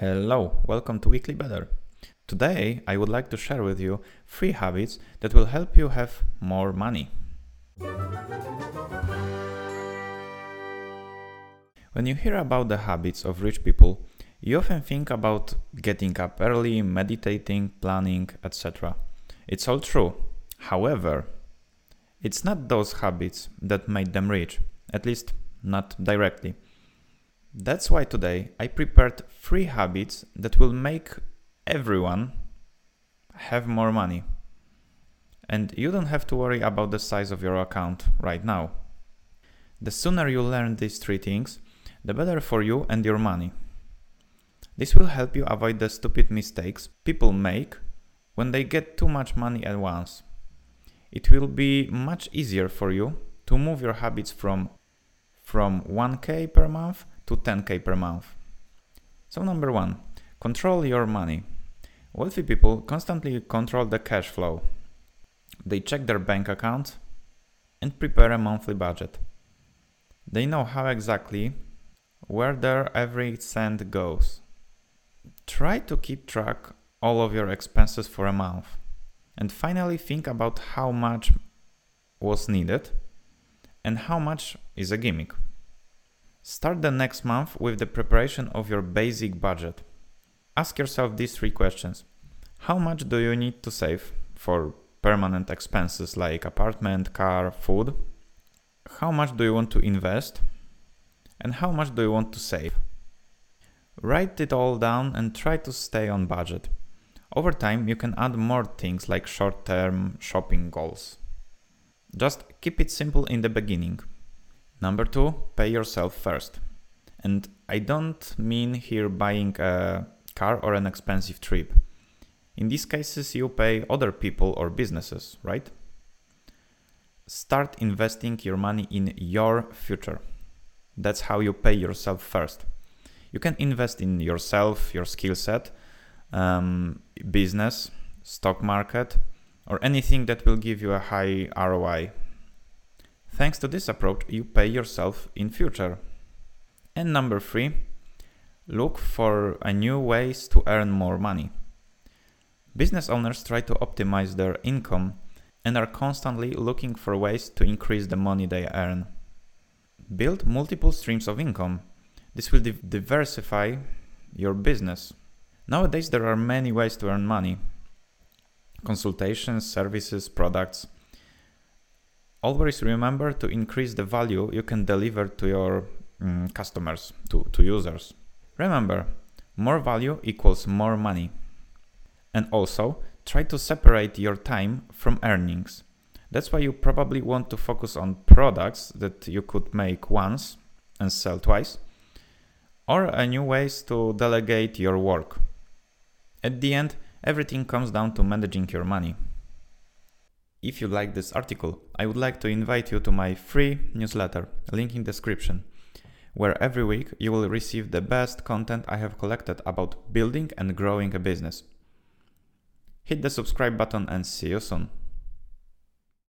Hello, welcome to Weekly Better. Today, I would like to share with you three habits that will help you have more money. When you hear about the habits of rich people, you often think about getting up early, meditating, planning, etc. It's all true. However, it's not those habits that made them rich, at least not directly. That's why today I prepared three habits that will make everyone have more money. And you don't have to worry about the size of your account right now. The sooner you learn these three things, the better for you and your money. This will help you avoid the stupid mistakes people make when they get too much money at once. It will be much easier for you to move your habits from from 1k per month to 10k per month. So number 1, control your money. Wealthy people constantly control the cash flow. They check their bank account and prepare a monthly budget. They know how exactly where their every cent goes. Try to keep track all of your expenses for a month. And finally think about how much was needed and how much is a gimmick. Start the next month with the preparation of your basic budget. Ask yourself these three questions. How much do you need to save for permanent expenses like apartment, car, food? How much do you want to invest? And how much do you want to save? Write it all down and try to stay on budget. Over time, you can add more things like short term shopping goals. Just keep it simple in the beginning. Number two, pay yourself first. And I don't mean here buying a car or an expensive trip. In these cases, you pay other people or businesses, right? Start investing your money in your future. That's how you pay yourself first. You can invest in yourself, your skill set, um, business, stock market, or anything that will give you a high ROI. Thanks to this approach, you pay yourself in future. And number three, look for new ways to earn more money. Business owners try to optimize their income and are constantly looking for ways to increase the money they earn. Build multiple streams of income. This will diversify your business. Nowadays, there are many ways to earn money consultations, services, products. Always remember to increase the value you can deliver to your um, customers, to, to users. Remember, more value equals more money. And also, try to separate your time from earnings. That's why you probably want to focus on products that you could make once and sell twice, or new ways to delegate your work. At the end, everything comes down to managing your money. If you like this article, I would like to invite you to my free newsletter, link in description, where every week you will receive the best content I have collected about building and growing a business. Hit the subscribe button and see you soon.